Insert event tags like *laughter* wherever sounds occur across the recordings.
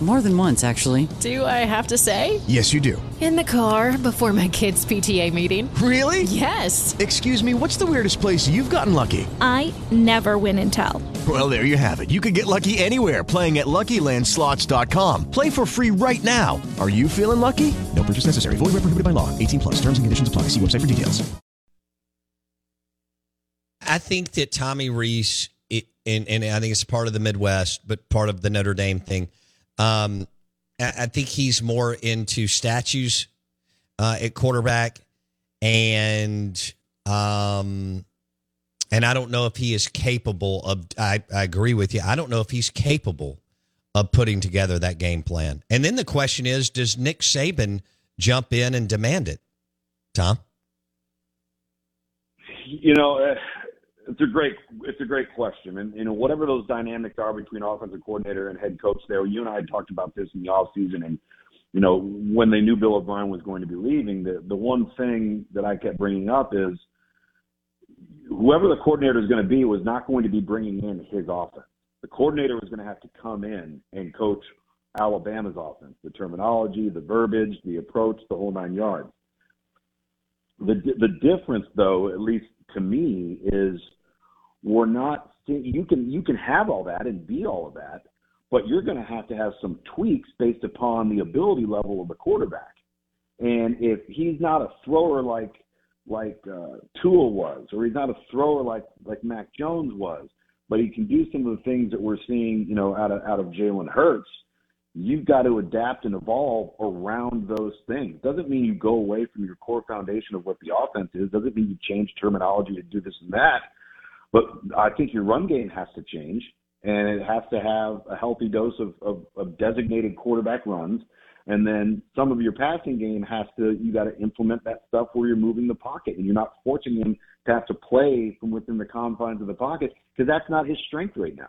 More than once, actually. Do I have to say? Yes, you do. In the car before my kids' PTA meeting. Really? Yes. Excuse me, what's the weirdest place you've gotten lucky? I never win and tell. Well, there you have it. You can get lucky anywhere playing at LuckyLandSlots.com. Play for free right now. Are you feeling lucky? No purchase necessary. Void where prohibited by law. 18 plus. Terms and conditions apply. See website for details. I think that Tommy Rees, it, and, and I think it's part of the Midwest, but part of the Notre Dame thing. Um, I, think he's more into statues uh, at quarterback, and um, and I don't know if he is capable of. I, I agree with you. I don't know if he's capable of putting together that game plan. And then the question is, does Nick Saban jump in and demand it? Tom, you know, uh, it's a great it's a great question, and you know whatever those dynamics are between offensive coordinator and head coach. There, you and I had talked about this in the off season, and you know when they knew Bill O'Brien was going to be leaving, the the one thing that I kept bringing up is whoever the coordinator is going to be was not going to be bringing in his offense. The coordinator was going to have to come in and coach Alabama's offense, the terminology, the verbiage, the approach, the whole nine yards. The the difference, though, at least to me, is we're not. You can you can have all that and be all of that, but you're going to have to have some tweaks based upon the ability level of the quarterback. And if he's not a thrower like like uh, Tua was, or he's not a thrower like like Mac Jones was, but he can do some of the things that we're seeing, you know, out of out of Jalen Hurts. You've got to adapt and evolve around those things. Doesn't mean you go away from your core foundation of what the offense is. Doesn't mean you change terminology to do this and that. But I think your run game has to change, and it has to have a healthy dose of, of, of designated quarterback runs. And then some of your passing game has to, you got to implement that stuff where you're moving the pocket and you're not forcing him to have to play from within the confines of the pocket because that's not his strength right now.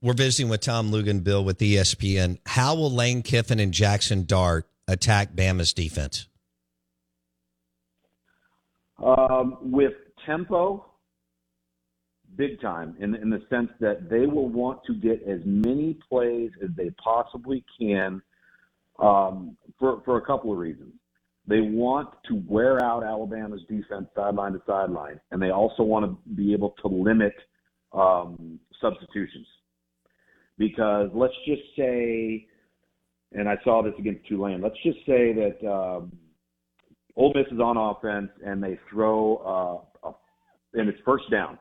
we're visiting with Tom Luginbill with ESPN. How will Lane Kiffin and Jackson Dart attack Bama's defense? Um, with tempo, big time, in, in the sense that they will want to get as many plays as they possibly can um, for, for a couple of reasons. They want to wear out Alabama's defense sideline to sideline, and they also want to be able to limit um, substitutions. Because let's just say and I saw this against Tulane. Let's just say that um, Ole Miss is on offense and they throw uh, and it's first down,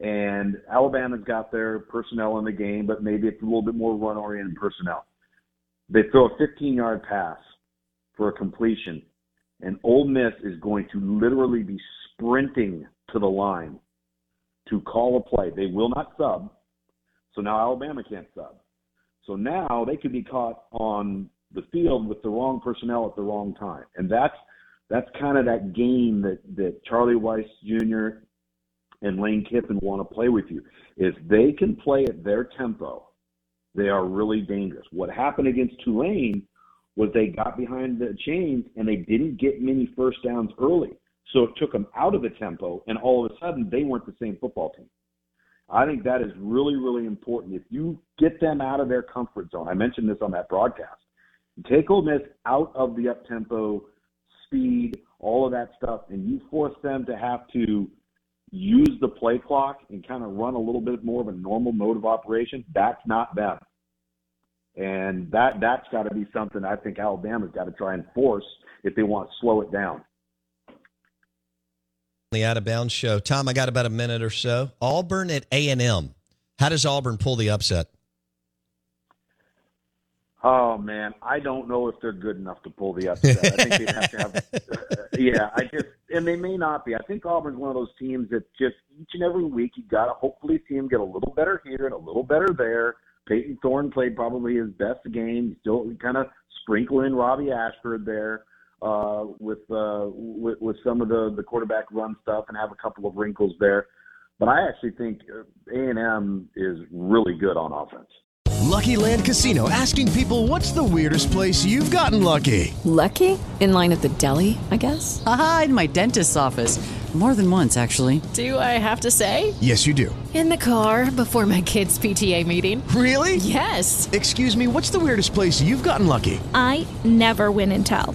and Alabama's got their personnel in the game, but maybe it's a little bit more run oriented personnel. They throw a 15 yard pass for a completion, and Ole Miss is going to literally be sprinting to the line to call a play. They will not sub, so now Alabama can't sub. So now they could be caught on the field with the wrong personnel at the wrong time, and that's that's kind of that game that that Charlie Weis Jr. and Lane Kiffin want to play with you. If they can play at their tempo, they are really dangerous. What happened against Tulane was they got behind the chains and they didn't get many first downs early. So it took them out of the tempo, and all of a sudden they weren't the same football team. I think that is really, really important. If you get them out of their comfort zone, I mentioned this on that broadcast, take Ole Miss out of the up tempo, speed, all of that stuff, and you force them to have to use the play clock and kind of run a little bit more of a normal mode of operation, that's not them. And that that's got to be something I think Alabama's got to try and force if they want to slow it down. The out of bounds show. Tom, I got about a minute or so. Auburn at A and M. How does Auburn pull the upset? Oh man, I don't know if they're good enough to pull the upset. I think they have to have. Uh, *laughs* yeah, I just and they may not be. I think Auburn's one of those teams that just each and every week you got to hopefully see them get a little better here and a little better there. Payton Thorne played probably his best game. Still kind of sprinkle in Robbie Ashford there uh, with, uh, with with some of the the quarterback run stuff and have a couple of wrinkles there. But I actually think A and M is really good on offense. Lucky Land Casino asking people, "What's the weirdest place you've gotten lucky?" Lucky? In line at the deli, I guess. Aha, in my dentist's office. More than once, actually. Do I have to say? Yes, you do. In the car before my kids' PTA meeting. Really? Yes. Excuse me, what's the weirdest place you've gotten lucky? I never win and tell.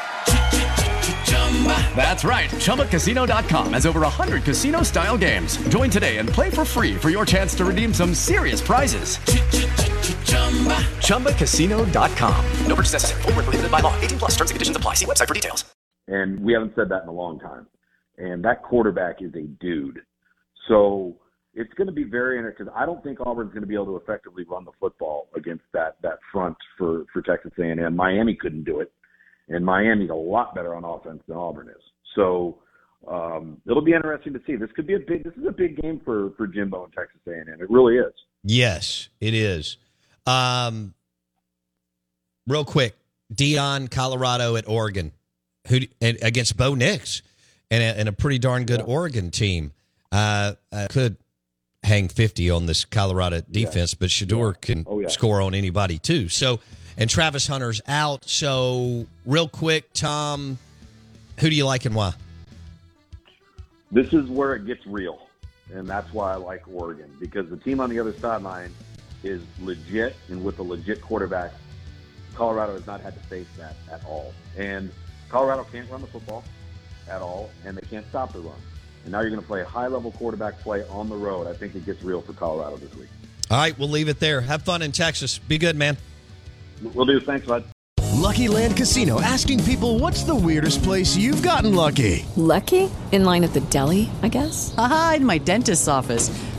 That's right. ChumbaCasino.com has over 100 casino style games. Join today and play for free for your chance to redeem some serious prizes. ChumbaCasino.com. No purchase necessary. Void where prohibited by law. 18 plus. Terms and conditions apply. See website for details. and we haven't said that in a long time. And that quarterback is a dude. So it's going to be very interesting. I don't think Auburn's going to be able to effectively run the football against that that front for for Texas A&M. Miami couldn't do it, and Miami's a lot better on offense than Auburn is. So um, it'll be interesting to see. This could be a big. This is a big game for for Jimbo and Texas A&M. It really is. Yes, it is. Um, real quick, Deion, Colorado at Oregon, who and against Bo Nix, and a, and a pretty darn good Oregon team. Uh, uh, could hang fifty on this Colorado defense, but Shedeur can Oh, yeah. score on anybody too. So, and Travis Hunter's out. So, real quick, Tom, who do you like and why? This is where it gets real, and that's why I like Oregon because the team on the other sideline is legit, and with a legit quarterback, Colorado has not had to face that at all. And Colorado can't run the football at all, and they can't stop the run. And now you're going to play a high-level quarterback play on the road. I think it gets real for Colorado this week. All right, we'll leave it there. Have fun in Texas. Be good, man. We'll do. Thanks, bud. Lucky Land Casino asking people, "What's the weirdest place you've gotten lucky?" Lucky? In line at the deli, I guess. Aha, in my dentist's office.